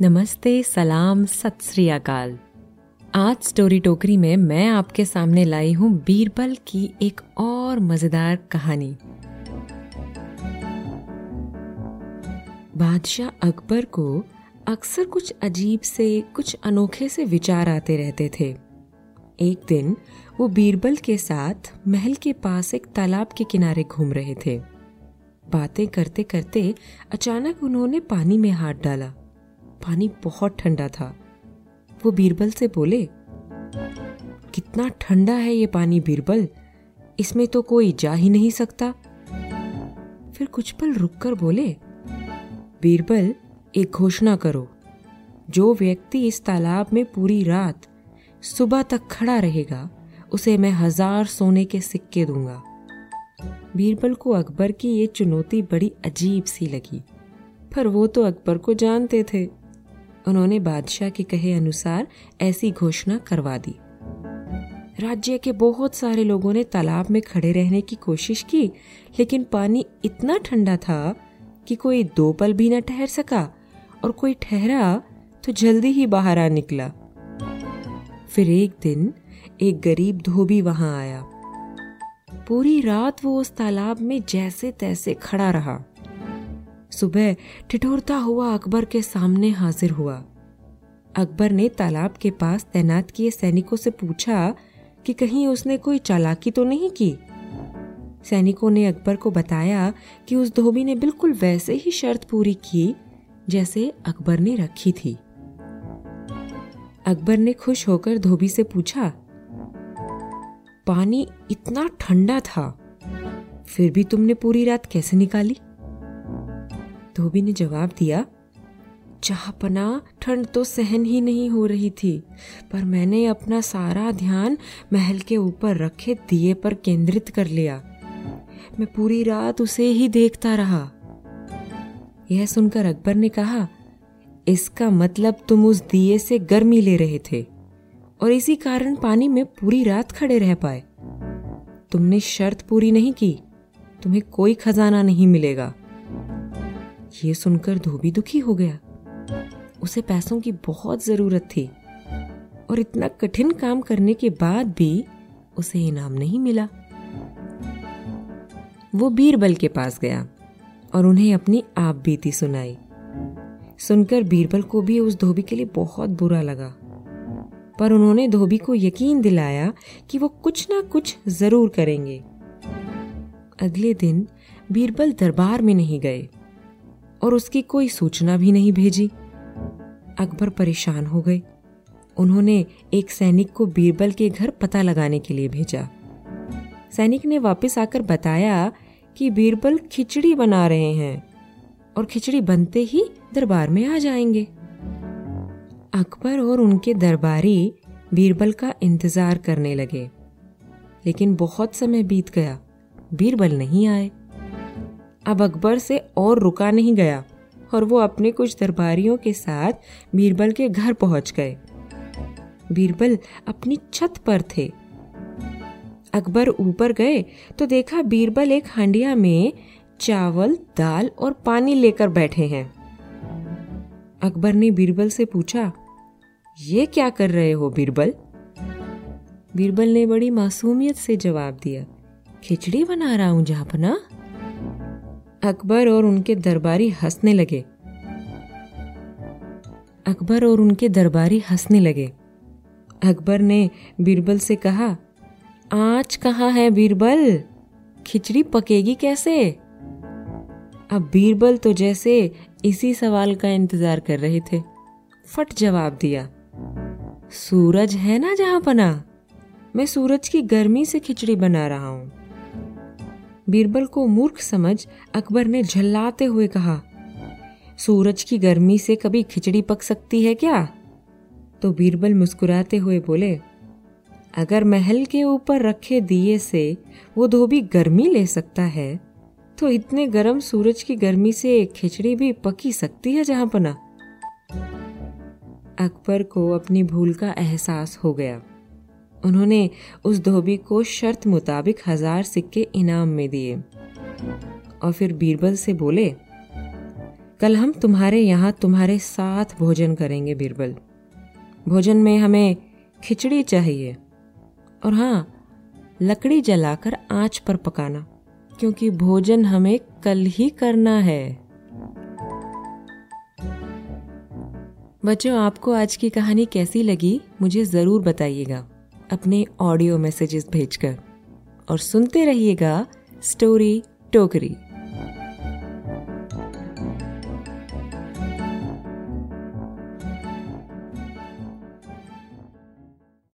नमस्ते, सलाम, सत श्री अकाल। आज स्टोरी टोकरी में मैं आपके सामने लाई हूँ बीरबल की एक और मज़ेदार कहानी। बादशाह अकबर को अक्सर कुछ अजीब से, कुछ अनोखे से विचार आते रहते थे। एक दिन वो बीरबल के साथ महल के पास एक तालाब के किनारे घूम रहे थे। बातें करते करते अचानक उन्होंने पानी में हाथ डाला। पानी बहुत ठंडा था। वो बीरबल से बोले, कितना ठंडा है ये पानी बीरबल, इसमें तो कोई जा ही नहीं सकता। फिर कुछ पल रुककर बोले, बीरबल, एक घोषणा करो, जो व्यक्ति इस तालाब में पूरी रात सुबह तक खड़ा रहेगा, उसे मैं हज़ार सोने के सिक्के दूँगा। बीरबल को अकबर की ये चुनौती बड़ी अजीब सी लगी, पर वो तो अकबर को जानते थे। उन्होंने बादशाह के कहे अनुसार ऐसी घोषणा करवा दी। राज्य के बहुत सारे लोगों ने तालाब में खड़े रहने की कोशिश की, लेकिन पानी इतना ठंडा था कि कोई दो पल भी न ठहर सका और कोई ठहरा तो जल्दी ही बाहर आ निकला। फिर एक दिन एक गरीब धोबी वहाँ आया। पूरी रात वो उस तालाब में जैसे तैसे खड़ा रहा। सुबह ठिठुरता हुआ अकबर के सामने हाजिर हुआ। अकबर ने तालाब के पास तैनात किए सैनिकों से पूछा कि कहीं उसने कोई चालाकी तो नहीं की? सैनिकों ने अकबर को बताया कि उस धोबी ने बिल्कुल वैसे ही शर्त पूरी की जैसे अकबर ने रखी थी। अकबर ने खुश होकर धोबी से पूछा, पानी इतना ठंडा था, फिर भी तुमने पूरी रात कैसे निकाली? धोबी ने जवाब दिया जहापना ठंड तो सहन ही नहीं हो रही थी, पर मैंने अपना सारा ध्यान महल के ऊपर रखे दिए पर केंद्रित कर लिया। मैं पूरी रात उसे ही देखता रहा। यह सुनकर अकबर ने कहा, इसका मतलब तुम उस दिए से गर्मी ले रहे थे, और इसी कारण पानी में पूरी रात खड़े रह पाए। तुमने शर्त पूरी नहीं की, तुम्हें कोई खजाना नहीं मिलेगा। ये सुनकर धोबी दुखी हो गया। उसे पैसों की बहुत ज़रूरत थी और इतना कठिन काम करने के बाद भी उसे इनाम नहीं मिला। वो बीरबल के पास गया और उन्हें अपनी आप बीती सुनाई। सुनकर बीरबल को भी उस धोबी के लिए बहुत बुरा लगा। पर उन्होंने धोबी को यकीन दिलाया कि वो कुछ ना कुछ ज़रूर करेंगे। अगले दिन बीरबल दरबार में नहीं गए। और उसकी कोई सूचना भी नहीं भेजी। अकबर परेशान हो गए। उन्होंने एक सैनिक को बीरबल के घर पता लगाने के लिए भेजा। सैनिक ने वापस आकर बताया कि बीरबल खिचड़ी बना रहे हैं और खिचड़ी बनते ही दरबार में आ जाएँगे। अकबर और उनके दरबारी बीरबल का इंतज़ार करने लगे। लेकिन बहुत समय बीत गया। बीरबल नहीं आए। अब अकबर से और रुका नहीं गया और वो अपने कुछ दरबारियों के साथ बीरबल के घर पहुँच गए। बीरबल अपनी छत पर थे। अकबर ऊपर गए तो देखा बीरबल एक हांडिया में चावल, दाल और पानी लेकर बैठे हैं। अकबर ने बीरबल से पूछा, ये क्या कर रहे हो बीरबल? बीरबल ने बड़ी मासूमियत से जवाब दिया, खिचड़ी बना रहा हूँ जापना अकबर और उनके दरबारी हंसने लगे। अकबर और उनके दरबारी हंसने लगे। अकबर ने बीरबल से कहा, आज कहाँ है बीरबल? खिचड़ी पकेगी कैसे? अब बीरबल तो जैसे इसी सवाल का इंतज़ार कर रहे थे। फट जवाब दिया, सूरज है ना जहाँ पना? मैं सूरज की गर्मी से खिचड़ी बना रहा हूँ। बीरबल को मूर्ख समझ अकबर ने झल्लाते हुए कहा, सूरज की गर्मी से कभी खिचड़ी पक सकती है क्या? तो बीरबल मुस्कुराते हुए बोले, अगर महल के ऊपर रखे दिए से वो धोबी गर्मी ले सकता है तो इतने गर्म सूरज की गर्मी से खिचड़ी भी पकी सकती है जहाँ पना. अकबर को अपनी भूल का एहसास हो गया। उन्होंने उस धोबी को शर्त मुताबिक हज़ार सिक्के इनाम में दिए। और फिर बीरबल से बोले, कल हम तुम्हारे यहाँ तुम्हारे साथ भोजन करेंगे बीरबल। भोजन में हमें खिचड़ी चाहिए। और हाँ लकड़ी जलाकर आँच पर पकाना, क्योंकि भोजन हमें कल ही करना है। बच्चों, आपको आज की कहानी कैसी लगी, मुझे ज़रूर बताइएगा। अपने ऑडियो मैसेजेस भेजकर। और सुनते रहिएगा स्टोरी टोकरी